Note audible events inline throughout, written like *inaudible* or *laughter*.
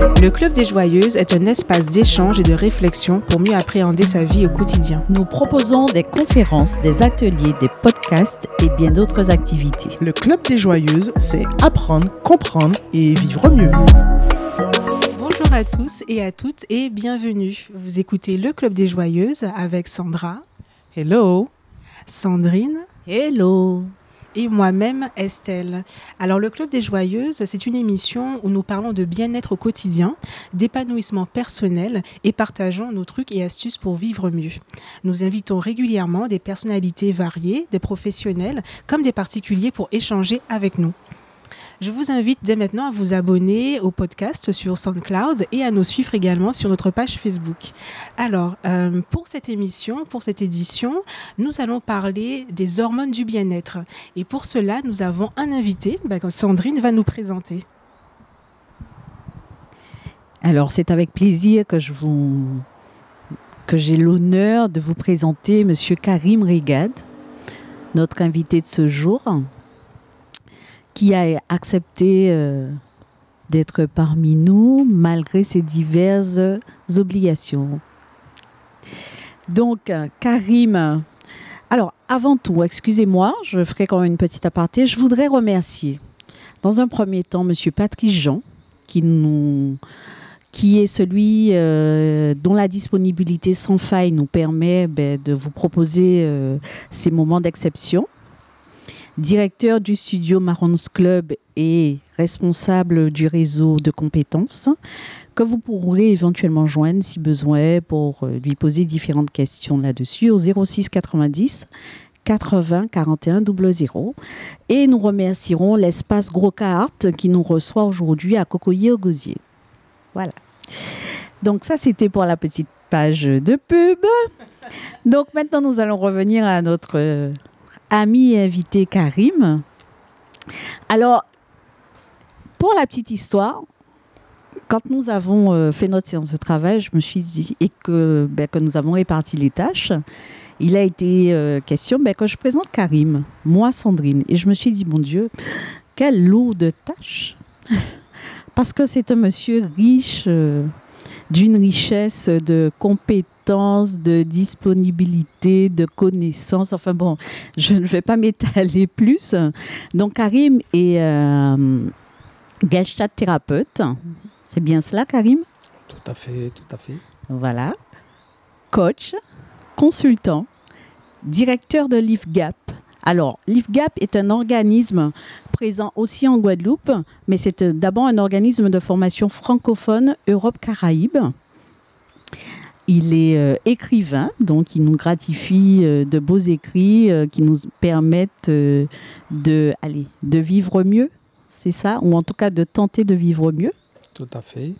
Le Club des Joyeuses est un espace d'échange et de réflexion pour mieux appréhender sa vie au quotidien. Nous proposons des conférences, des ateliers, des podcasts et bien d'autres activités. Le Club des Joyeuses, c'est apprendre, comprendre et vivre mieux. Bonjour à tous et à toutes et bienvenue. Vous écoutez le Club des Joyeuses avec Sandra. Hello. Sandrine. Hello et moi-même Estelle. Alors le Club des Joyeuses, c'est une émission où nous parlons de bien-être au quotidien, d'épanouissement personnel et partageons nos trucs et astuces pour vivre mieux. Nous invitons régulièrement des personnalités variées, des professionnels comme des particuliers pour échanger avec nous. Je vous invite dès maintenant à vous abonner au podcast sur SoundCloud et à nous suivre également sur notre page Facebook. Alors, euh, pour cette émission, pour cette édition, nous allons parler des hormones du bien-être. Et pour cela, nous avons un invité que Sandrine va nous présenter. Alors, c'est avec plaisir que je vous que j'ai l'honneur de vous présenter Monsieur Karim Rigad, notre invité de ce jour qui a accepté euh, d'être parmi nous malgré ses diverses obligations. Donc, euh, Karim, alors avant tout, excusez-moi, je ferai quand même une petite aparté. Je voudrais remercier, dans un premier temps, M. Patrice Jean, qui nous qui est celui euh, dont la disponibilité sans faille nous permet ben, de vous proposer ces moments d'exception directeur du studio Marons Club et responsable du réseau de compétences, que vous pourrez éventuellement joindre si besoin pour euh, lui poser différentes questions là-dessus au 06 90 80 41 00. Et nous remercierons l'espace Gros qui nous reçoit aujourd'hui à Cocoyer au Gosier. Voilà. Donc ça, c'était pour la petite page de pub. Donc maintenant, nous allons revenir à notre euh, ami et invité Karim. Alors, pour la petite histoire, quand nous avons euh, fait notre séance de travail, je me suis dit, et que, ben, nous avons réparti les tâches, il a été euh, question ben, que je présente Karim, moi Sandrine. Et je me suis dit, mon Dieu, quel lot de tâches *laughs* Parce que c'est un monsieur riche, euh, d'une richesse de compétences de disponibilité, de connaissances. Enfin bon, je ne vais pas m'étaler *laughs* plus. Donc Karim est euh, thérapeute. C'est bien cela, Karim? Tout à fait, tout à fait. Voilà. Coach, consultant, directeur de LIFGAP. Alors, LIFGAP est un organisme présent aussi en Guadeloupe, mais c'est d'abord un organisme de formation francophone Europe-Caraïbes. Il est euh, écrivain, donc il nous gratifie euh, de beaux écrits euh, qui nous permettent de, aller, de vivre mieux, c'est ça? Ou en tout cas de tenter de vivre mieux? Tout à fait.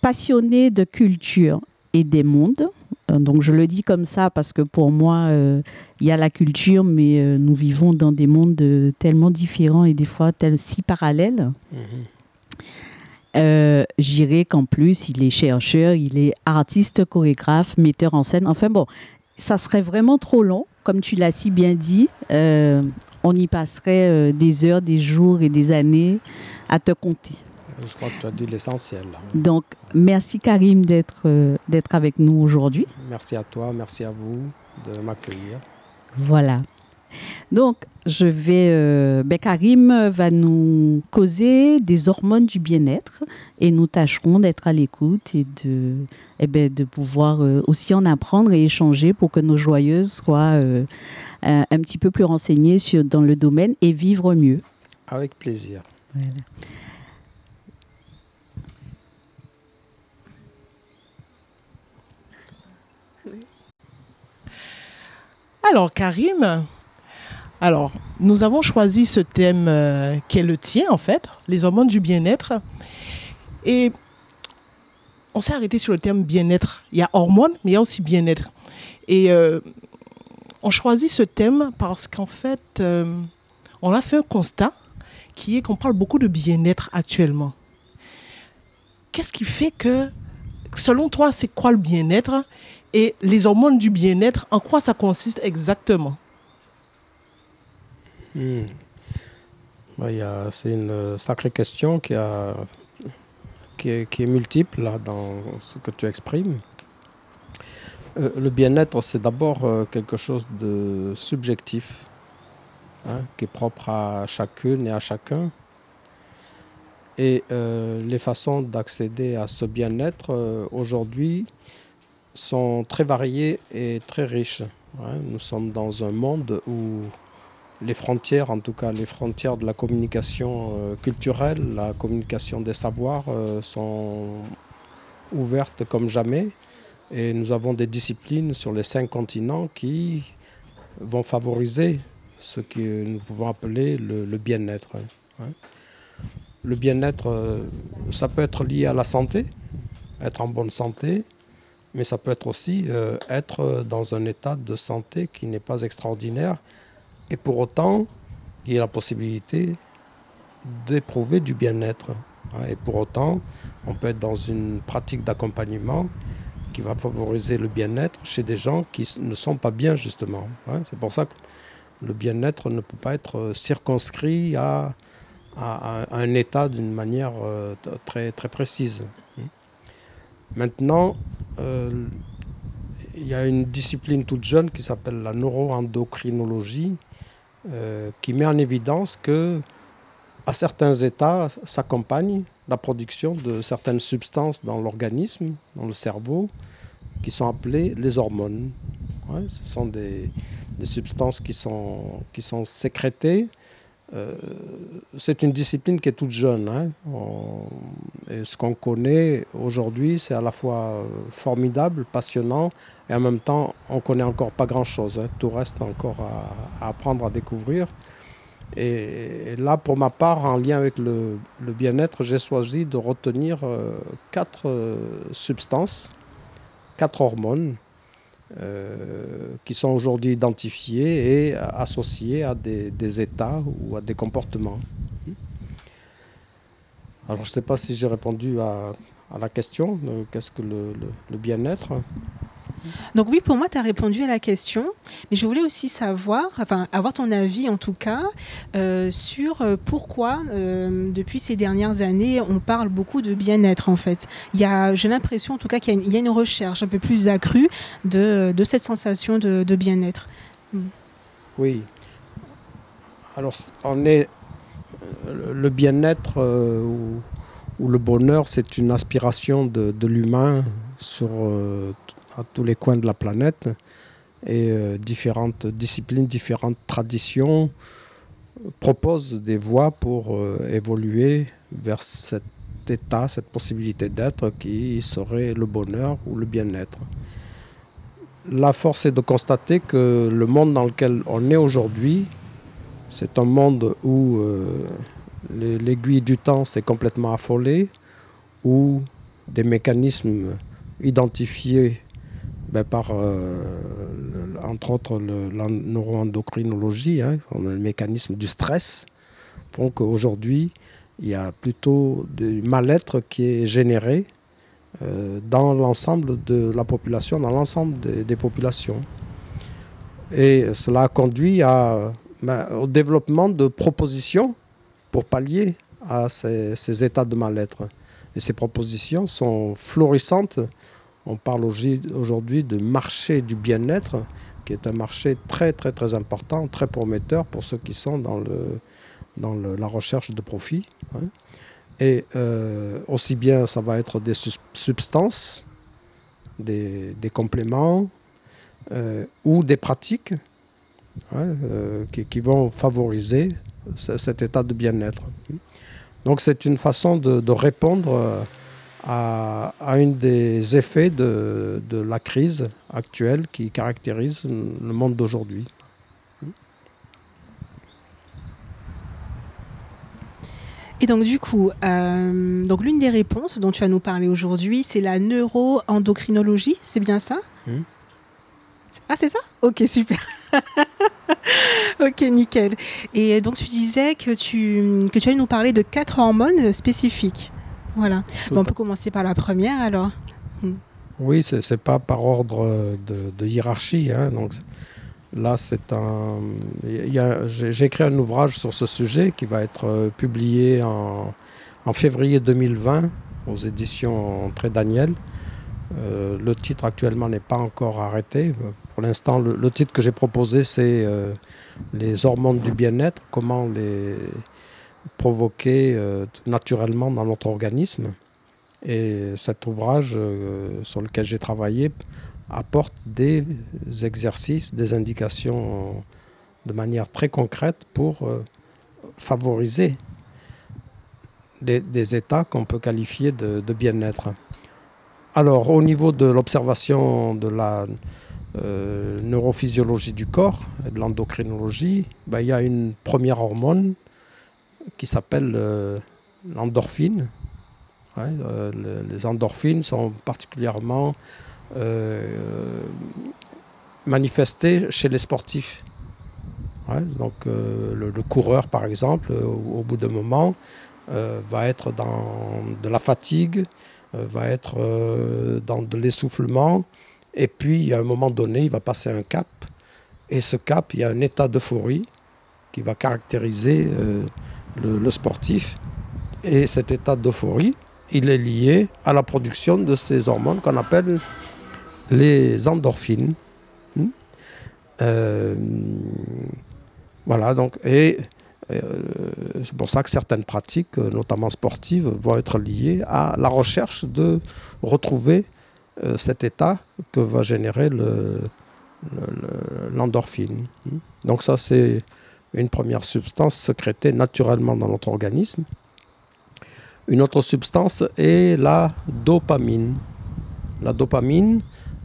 Passionné de culture et des mondes. Donc je le dis comme ça parce que pour moi, il y a la culture, mais nous vivons dans des mondes tellement différents et des fois tels si parallèles. Mhm. Euh, J'irai qu'en plus, il est chercheur, il est artiste, chorégraphe, metteur en scène. Enfin bon, ça serait vraiment trop long, comme tu l'as si bien dit. Euh, on y passerait euh, des heures, des jours et des années à te compter. Je crois que tu as dit l'essentiel. Donc, merci Karim d'être d'être avec nous aujourd'hui. Merci à toi, merci à vous de m'accueillir. Voilà. Donc, je vais, euh, ben, Karim va nous causer des hormones du bien-être et nous tâcherons d'être à l'écoute et de, eh ben, de pouvoir euh, aussi en apprendre et échanger pour que nos joyeuses soient euh, un, petit peu plus renseignées sur, dans le domaine et vivre mieux. Avec plaisir. Alors, Karim, alors, nous avons choisi ce thème euh, qui est le tien, en fait, les hormones du bien-être. Et on s'est arrêté sur le thème bien-être. Il y a hormones, mais il y a aussi bien-être. Et euh, on choisit ce thème parce qu'en fait, euh, on a fait un constat qui est qu'on parle beaucoup de bien-être actuellement. Qu'est-ce qui fait que, selon toi, c'est quoi le bien-être? Et les hormones du bien-être, en quoi ça consiste exactement? Hmm. c'est une sacrée question qui a qui est, qui est multiple là, dans ce que tu exprimes. Euh, le bien-être, c'est d'abord euh, quelque chose de subjectif, hein, qui est propre à chacune et à chacun. Et euh, les façons d'accéder à ce bien-être euh, aujourd'hui sont très variées et très riches. Nous sommes dans un monde où les frontières, en tout cas les frontières de la communication euh, culturelle, la communication des savoirs euh, sont ouvertes comme jamais. Et nous avons des disciplines sur les cinq continents qui vont favoriser ce que nous pouvons appeler le, bien-être. hein. Le bien-être, euh, ça peut être lié à la santé, être en bonne santé, mais ça peut être aussi être dans un état de santé qui n'est pas extraordinaire et pour autant il y a la possibilité d'éprouver du bien-être. Et pour autant, on peut être dans une pratique d'accompagnement qui va favoriser le bien-être chez des gens qui ne sont pas bien justement. C'est pour ça que le bien-être ne peut pas être euh, circonscrit à, un état d'une manière euh, très, très précise. hein. Maintenant, euh, il y a une discipline toute jeune qui s'appelle la neuroendocrinologie euh, qui met en évidence que à certains états s'accompagne la production de certaines substances dans l'organisme, dans le cerveau, qui sont appelées les hormones. Ce sont des, substances qui sont sécrétées. Euh, c'est une discipline qui est toute jeune. hein. Et ce qu'on connaît aujourd'hui, c'est à la fois euh, formidable, passionnant, et en même temps, on connaît encore pas grand-chose. hein. Tout reste encore à, apprendre, à découvrir. Et, là, pour ma part, en lien avec le, bien-être, j'ai choisi de retenir euh, quatre substances, quatre hormones euh, qui sont aujourd'hui identifiées et associées à des, états ou à des comportements. Alors, je ne sais pas si j'ai répondu à, la question, qu'est-ce que le bien-être Donc oui, pour moi, tu as répondu à la question, mais je voulais aussi savoir, enfin avoir ton avis en tout cas, euh, sur euh, pourquoi euh, depuis ces dernières années, on parle beaucoup de bien-être en fait. Il y a, j'ai l'impression en tout cas qu'il y a une, recherche un peu plus accrue de, de cette sensation de, bien-être. Oui. Alors, on est. Le bien-être ou, ou le bonheur, c'est une aspiration de, de l'humain sur à tous les coins de la planète. Et euh, différentes disciplines, différentes traditions euh, proposent des voies pour euh, évoluer vers cet état, cette possibilité d'être qui serait le bonheur ou le bien-être. La force est de constater que le monde dans lequel on est aujourd'hui, c'est un monde où l'aiguille du temps s'est complètement affolée, où des mécanismes identifiés ben, par, euh, entre autres, la neuroendocrinologie, hein, le mécanisme du stress, font qu'aujourd'hui, il y a plutôt du mal-être qui est généré euh, dans l'ensemble de la population, dans l'ensemble des, populations. Et cela a conduit ben, au développement de propositions pour pallier à ces états de mal-être. Et ces propositions sont florissantes. On parle aujourd- aujourd'hui de marché du bien-être, qui est un marché très très très important, très prometteur pour ceux qui sont dans, la recherche de profit. hein. Et euh, aussi bien ça va être des substances, des, compléments euh, ou des pratiques hein, euh, qui, vont favoriser ce- cet état de bien-être. Donc c'est une façon de, répondre à, à un des effets de, de la crise actuelle qui caractérise le monde d'aujourd'hui. Et donc du coup, euh, donc l'une des réponses dont tu vas nous parler aujourd'hui, c'est la neuroendocrinologie, c'est bien ça Mhm. Ah c'est ça? Ok super. *laughs* ok nickel. Et donc tu disais que tu que tu allais nous parler de quatre hormones spécifiques. Voilà. Bon, on peut commencer par la première alors. Oui, c'est c'est pas par ordre de, de hiérarchie. hein, donc là, c'est un. J'ai écrit un ouvrage sur ce sujet qui va être euh, publié en, en février 2020 aux éditions Très Daniel. Euh, le titre actuellement n'est pas encore arrêté. Pour l'instant, le, titre que j'ai proposé, c'est euh, Les hormones du bien-être, comment les provoquer euh, naturellement dans notre organisme. Et cet ouvrage sur lequel j'ai travaillé apporte des exercices, des indications de manière très concrète pour favoriser des, états qu'on peut qualifier de bien-être. Alors, au niveau de l'observation de la euh, neurophysiologie du corps et de l'endocrinologie, ben, il y a une première hormone qui s'appelle euh, l'endorphine. Euh, les endorphines sont particulièrement manifestées chez les sportifs. donc le, coureur, par exemple, au, bout d'un moment, va être dans de la fatigue, euh, va être euh, dans de l'essoufflement. Et puis, à un moment donné, il va passer un cap. Et ce cap, il y a un état d'euphorie qui va caractériser euh, le, sportif. Et cet état d'euphorie, il est lié à la production de ces hormones qu'on appelle les endorphines. Hmm? voilà, donc, et euh, c'est pour ça que certaines pratiques, euh, notamment sportives, vont être liées à la recherche de retrouver euh, cet état que va générer l'endorphine. Donc ça, c'est une première substance sécrétée naturellement dans notre organisme. Une autre substance est la dopamine. La dopamine,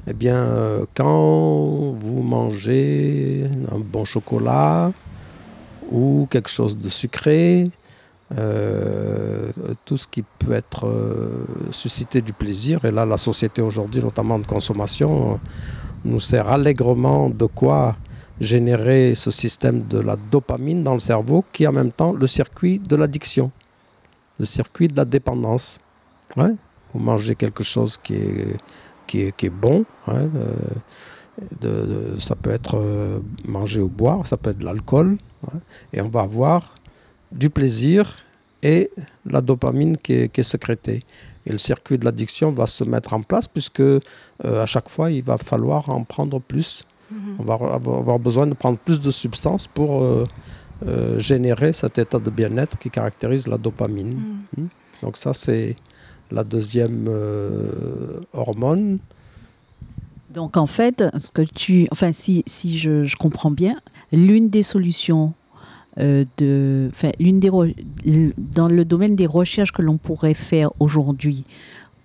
eh bien, quand vous mangez un bon chocolat, ou quelque chose de sucré, euh, tout ce qui peut être euh, du plaisir. Et là, la société aujourd'hui, notamment de consommation, nous sert allègrement de quoi générer ce système de la dopamine dans le cerveau, qui est en même temps le circuit de l'addiction, le circuit de la dépendance. Ouais. Vous mangez quelque chose qui est, qui est, qui est bon. Euh, de, ça peut être manger ou boire, ça peut être de l'alcool, et on va avoir du plaisir et la dopamine qui est, sécrétée. Et le circuit de l'addiction va se mettre en place puisque euh, à chaque fois, il va falloir en prendre plus. On va avoir besoin de prendre plus de substances pour euh, euh, générer cet état de bien-être qui caractérise la dopamine. Mhm. Hmm. Donc ça, c'est la deuxième hormone. Donc en fait, ce que tu, enfin si, si je, je comprends bien, l'une des solutions euh, de, l'une des dans le domaine des recherches que l'on pourrait faire aujourd'hui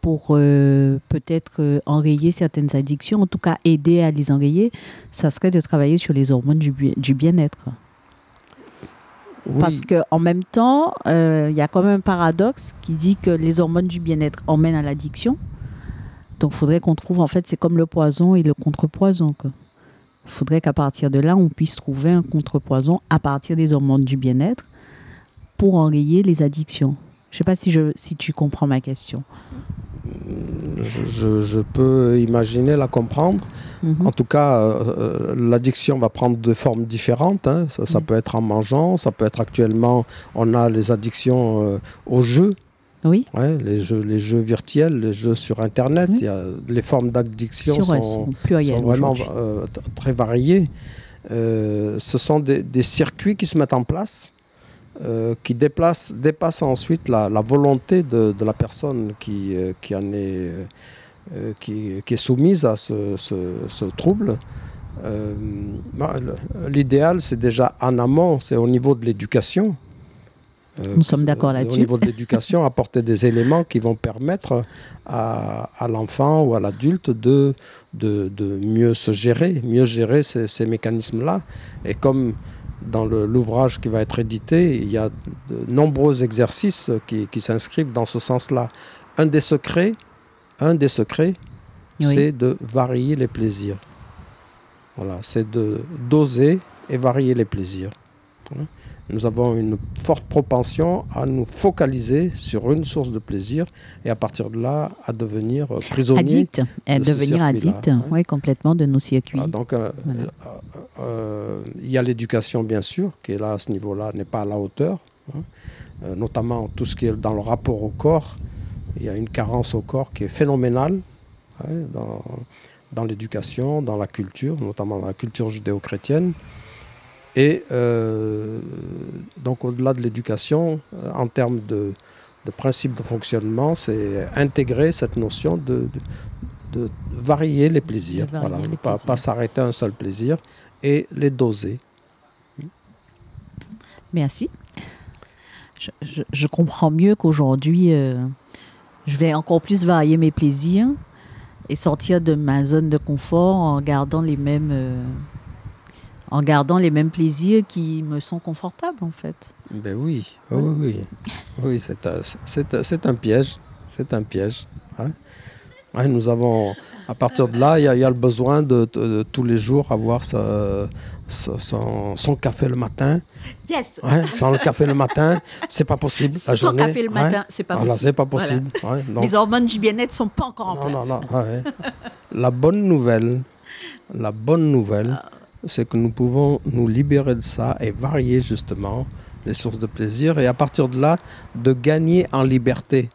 pour euh, peut-être euh, enrayer certaines addictions, en tout cas aider à les enrayer, ça serait de travailler sur les hormones du, du bien-être. Parce qu'en même temps, il y a quand même un paradoxe qui dit que les hormones du bien-être emmènent à l'addiction. Donc il faudrait qu'on trouve, en fait, c'est comme le poison et le contrepoison. Il faudrait qu'à partir de là, on puisse trouver un contrepoison à partir des hormones du bien-être pour enrayer les addictions. Je ne sais pas si, je, si tu comprends ma question. Je, peux imaginer la comprendre. Mhm. En tout cas, euh, euh, l'addiction va prendre de formes différentes. Hein. Ça, peut être en mangeant, ça peut être actuellement, on a les addictions euh, au jeu. Oui. les, jeux, les jeux virtuels, les jeux sur Internet, il y a, les formes d'addiction sont, vraiment euh, très variées. Ce sont des, circuits qui se mettent en place, euh, qui déplacent, dépassent ensuite la, volonté de, la personne qui, qui en est, qui, qui, est soumise à ce, ce trouble. Bah, L'idéal, c'est déjà en amont, c'est au niveau de l'éducation. Euh, Nous sommes d'accord là-dessus. Au niveau de l'éducation, *laughs* apporter des éléments qui vont permettre à, l'enfant ou à l'adulte de, de, mieux se gérer, mieux gérer ces, mécanismes-là. Et comme dans l'ouvrage qui va être édité, il y a de nombreux exercices qui, s'inscrivent dans ce sens-là. Un des secrets, un des secrets, c'est de varier les plaisirs. Voilà, c'est de doser et varier les plaisirs nous avons une forte propension à nous focaliser sur une source de plaisir et à partir de là à devenir prisonnier. Addict, à devenir addict, hein. oui, complètement de nos circuits. Ah, donc, euh, euh, euh, il y a l'éducation, bien sûr, qui est là à ce niveau-là, n'est pas à la hauteur, hein. notamment tout ce qui est dans le rapport au corps. Il y a une carence au corps qui est phénoménale hein, dans, dans l'éducation, dans la culture, notamment dans la culture judéo-chrétienne. Et euh, donc au-delà de l'éducation, euh, en termes de, de principe de fonctionnement, c'est intégrer cette notion de, de, de varier les plaisirs. varier Voilà, les pas, s'arrêter à un seul plaisir et les doser. Merci. Je, je- je comprends mieux qu'aujourd'hui, euh, je vais encore plus varier mes plaisirs et sortir de ma zone de confort en gardant les mêmes, euh, en gardant les mêmes plaisirs qui me sont confortables en fait. Ben oui, oui, oui. Oui, Oui, c'est un, piège. C'est un piège. hein. Ouais, nous avons, à partir de là, il y, a- il y a le besoin de, de- de tous les jours avoir son, son café le matin. Yes. Ouais, sans le café le matin, c'est pas possible. La Sans journée, café le ouais. matin, c'est pas Voilà, pas possible. donc- Les hormones du bien-être sont pas encore en non, place. non, non, ouais. La bonne nouvelle, la bonne nouvelle, Ah. C'est que nous pouvons nous libérer de ça et varier justement les sources de plaisir et à partir de là, de gagner en liberté.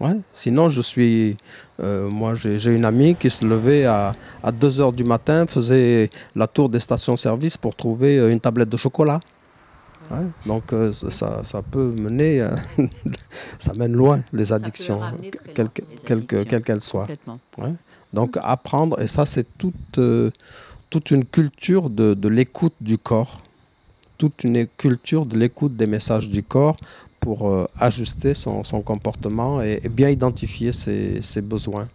Ouais. Sinon, je suis. euh, moi, j'ai une amie qui se levait à, à 2 heures du matin, faisait la tour des stations-service pour trouver euh, une tablette de chocolat. Ouais. Donc, euh, ça- ça, peut mener. euh, *laughs* ça mène loin les addictions, quelles quelles soient. Donc apprendre, et ça c'est toute, toute une culture de, l'écoute du corps, toute une culture de l'écoute des messages du corps pour euh, ajuster son, comportement et, bien identifier ses, besoins.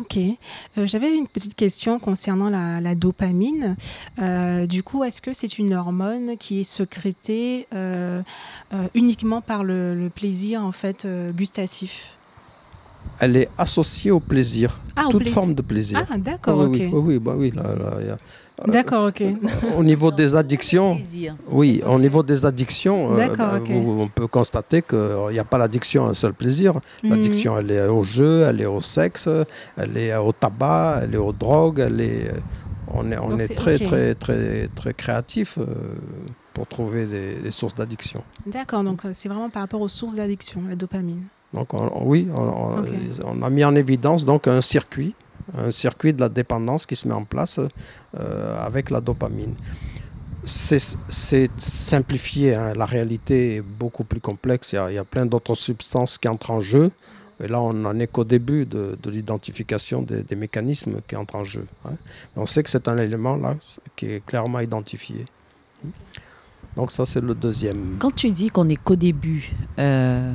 Ok. Euh, J'avais une petite question concernant la, dopamine. Euh, du coup, est-ce que c'est une hormone qui est sécrétée uniquement par le, le plaisir en fait gustatif? Elle est associée au plaisir, Ah, toute plaisir. forme de plaisir. Ah, d'accord, oui, ok. oui, oui, bah oui, là, a- D'accord, ok. au niveau des addictions. Oui, au niveau des addictions, euh, vous- on peut constater qu'il n'y a pas l'addiction à un seul plaisir. L'addiction, elle est au jeu, elle est au sexe, elle est au tabac, elle est aux drogues, elle est... On est, on Donc est très, très, très, très créatif euh, pour trouver des, des sources d'addiction. D'accord, donc euh, c'est vraiment par rapport aux sources d'addiction, la dopamine. Donc, on- on- oui, on, a mis en évidence donc un circuit, un circuit de la dépendance qui se met en place euh, avec la dopamine. C'est c'est simplifié, hein. la réalité est beaucoup plus complexe, il y a, il y a plein d'autres substances qui entrent en jeu. Et là, on n'en est qu'au début de, de l'identification des, des mécanismes qui entrent en jeu. hein. Mais on sait que c'est un élément là qui est clairement identifié. Donc ça, c'est le deuxième. Quand tu dis qu'on n'est qu'au début, euh,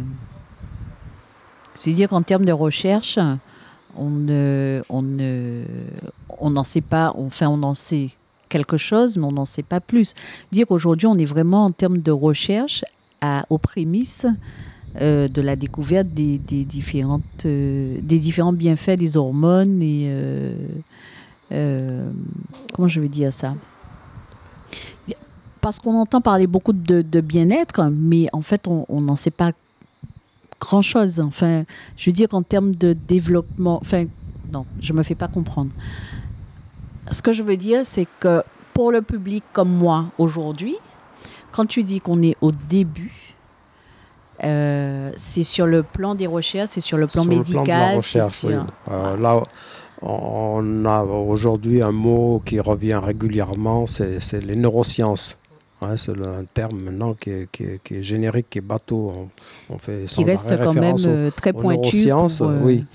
c'est-à-dire qu'en termes de recherche, on ne, on ne, on n'en sait pas, enfin on en sait quelque chose, mais on n'en sait pas plus. Dire qu'aujourd'hui on est vraiment en termes de recherche à, aux prémices euh, de la découverte des, différentes, euh, des différents bienfaits des hormones et euh, comment je vais dire ça? Parce qu'on entend parler beaucoup de, bien-être, mais en fait, on n'en sait pas grand-chose. Enfin, je veux dire qu'en termes de développement, enfin, non, je me fais pas comprendre. Ce que je veux dire, c'est que pour le public comme moi aujourd'hui, quand tu dis qu'on est au début, euh, c'est sur le plan des recherches, c'est sur le plan Sur médical. le plan de la recherche, oui. Euh, là, on a aujourd'hui un mot qui revient régulièrement, c'est les neurosciences. C'est un terme maintenant qui est, qui est- qui est générique, qui est bateau. On, on fait sans qui reste arrêt quand même aux- euh, très pointu. pour, euh, oui.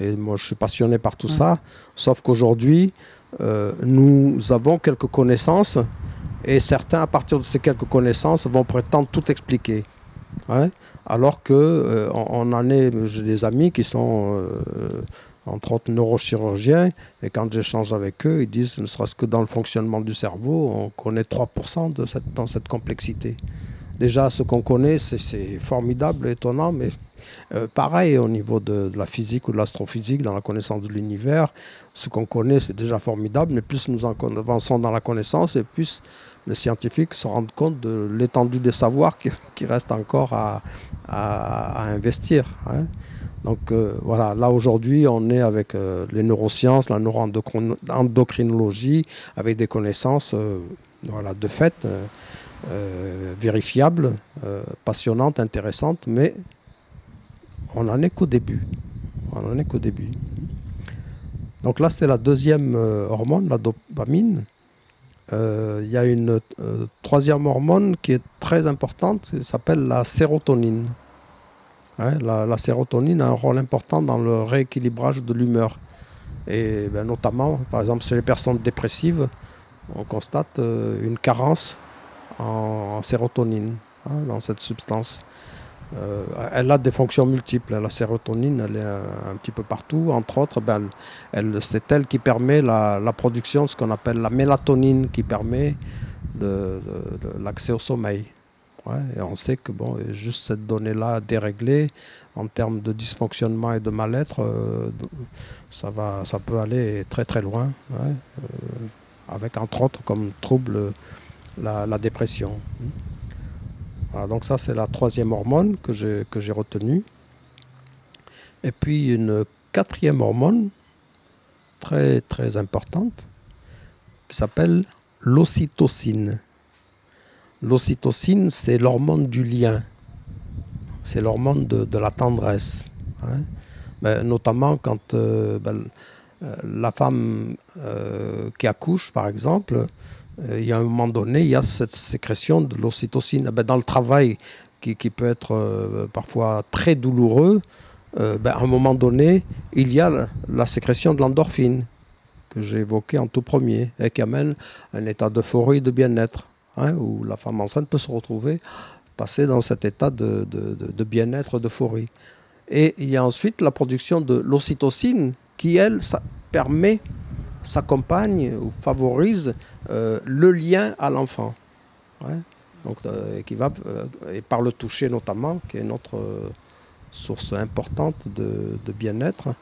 Et moi, je suis passionné par tout Ouais. ça. Sauf qu'aujourd'hui, euh, nous avons quelques connaissances et certains, à partir de ces quelques connaissances, vont prétendre tout expliquer. Alors que euh, on, on en est, j'ai des amis qui sont euh, entre autres neurochirurgiens, et quand j'échange avec eux, ils disent, ne serait-ce que dans le fonctionnement du cerveau, on connaît 3% de dans cette complexité. Déjà, ce qu'on connaît, c'est- formidable, étonnant, mais euh, pareil au niveau de, la physique ou de l'astrophysique, dans la connaissance de l'univers, ce qu'on connaît, c'est déjà formidable, mais plus nous avançons dans la connaissance, et plus les scientifiques se rendent compte de l'étendue des savoirs qui, restent encore à, investir. hein. Donc euh, voilà, là aujourd'hui, on est avec euh, les neurosciences, la neuroendocrinologie, avec des connaissances voilà, de fait euh, vérifiables, euh, passionnantes, intéressantes, mais on n'en est qu'au début. On est qu'au début. Donc là, c'est la deuxième euh, hormone, la dopamine. Il y a une troisième hormone qui est très importante, qui s'appelle la sérotonine. Hein, la, la, sérotonine a un rôle important dans le rééquilibrage de l'humeur. Et ben, notamment, par exemple, chez les personnes dépressives, on constate une carence en, sérotonine hein, dans cette substance. Euh, elle a des fonctions multiples. La sérotonine, elle est un, petit peu partout. Entre autres, ben, elle, c'est elle qui permet la, production de ce qu'on appelle la mélatonine, qui permet l'accès au sommeil. Et on sait que bon, juste cette donnée-là déréglée, en termes de dysfonctionnement et de mal-être, euh, ça, va, ça peut aller très très loin, euh, avec entre autres comme trouble la, dépression. Donc ça, c'est la troisième hormone que j'ai, retenue. Et puis une quatrième hormone, très très importante, qui s'appelle l'ocytocine. L'ocytocine, c'est l'hormone du lien. C'est l'hormone de, la tendresse. Hein. Mais notamment quand euh, ben, la femme euh, qui accouche, par exemple, il y a un moment donné, il y a cette sécrétion de l'ocytocine. Ben, dans le travail, qui, qui peut être euh, parfois très douloureux, euh, ben, à un moment donné, il y a la, sécrétion de l'endorphine, que j'ai évoqué en tout premier, et qui amène un état d'euphorie, de bien-être, hein, où la femme enceinte peut se retrouver, passer dans cet état de, de bien-être, d'euphorie. Et il y a ensuite la production de l'ocytocine, qui, elle, ça permet s'accompagne ou favorise euh, le lien à l'enfant. Ouais. Donc, euh, qui va, euh, et par le toucher notamment, qui est notre source importante de, bien-être,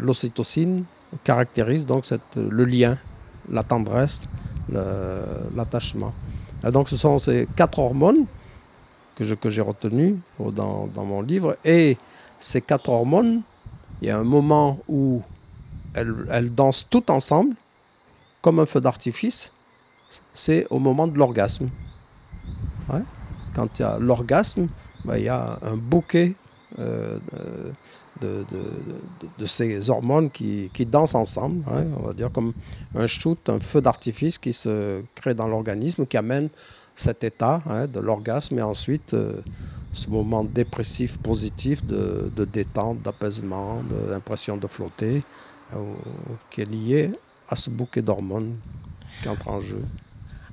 l'ocytocine caractérise donc le lien, la tendresse, l'attachement. donc ce sont ces quatre hormones que j'ai retenues dans mon livre. Et ces quatre hormones, il y a un moment où elles, elles, dansent toutes ensemble, comme un feu d'artifice. C'est au moment de l'orgasme. Quand il y a l'orgasme, ben, il y a un bouquet euh, de, ces hormones qui, dansent ensemble. Ouais, on va dire comme un shoot, un feu d'artifice qui se crée dans l'organisme, qui amène cet état hein, de l'orgasme et ensuite euh, ce moment dépressif positif de, détente, d'apaisement, d'impression de, de qui est lié à ce bouquet d'hormones qui entre en jeu.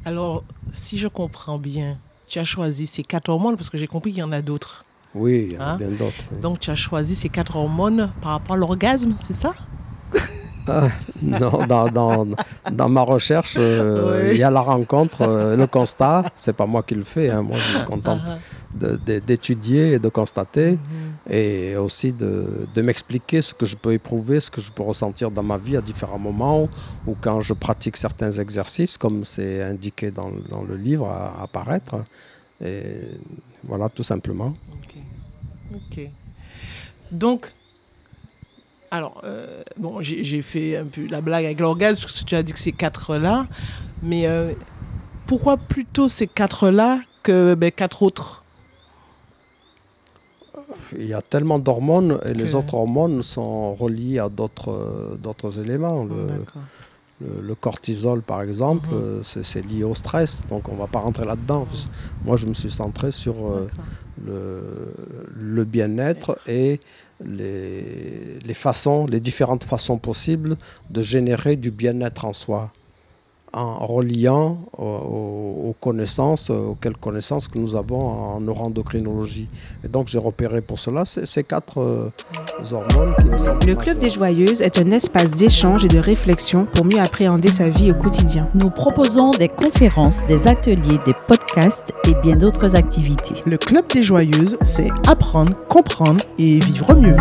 Alors, si je comprends bien, tu as choisi ces quatre hormones parce que j'ai compris qu'il y en a d'autres. Oui, il y en hein? a bien d'autres. Oui. Donc, tu as choisi ces quatre hormones par rapport à l'orgasme, c'est ça? Ah, non, dans, dans, dans, ma recherche, euh, oui. il y a la rencontre, euh, le constat. C'est pas moi qui le fais, hein, moi je me contente uh -huh. D'étudier et de constater, mm -hmm. et aussi de, de m'expliquer ce que je peux éprouver, ce que je peux ressentir dans ma vie à différents moments, ou quand je pratique certains exercices, comme c'est indiqué dans, dans, le livre à, à paraître. Et voilà, tout simplement. Ok. okay. Donc, alors, euh, bon, j'ai fait un peu la blague avec l'orgasme, parce que tu as dit que ces quatre-là, mais euh, pourquoi plutôt ces quatre-là que ben, quatre autres? Il y a tellement d'hormones, et que... les autres hormones sont reliées à d'autres éléments. Le, le, le, cortisol, par exemple, mm -hmm. c'est lié au stress, donc on ne va pas rentrer là-dedans. Moi, je me suis centré sur euh, le, le bien-être et les, les, façons, les différentes façons possibles de générer du bien-être en soi en reliant aux, aux, connaissances, auxquelles connaissances que nous avons en neuroendocrinologie. Et donc j'ai repéré pour cela ces, ces quatre euh, hormones qui nous Le Club des Joyeuses est un espace d'échange et de réflexion pour mieux appréhender sa vie au quotidien. Nous proposons des conférences, des ateliers, des podcasts et bien d'autres activités. Le Club des Joyeuses, c'est apprendre, comprendre et vivre mieux.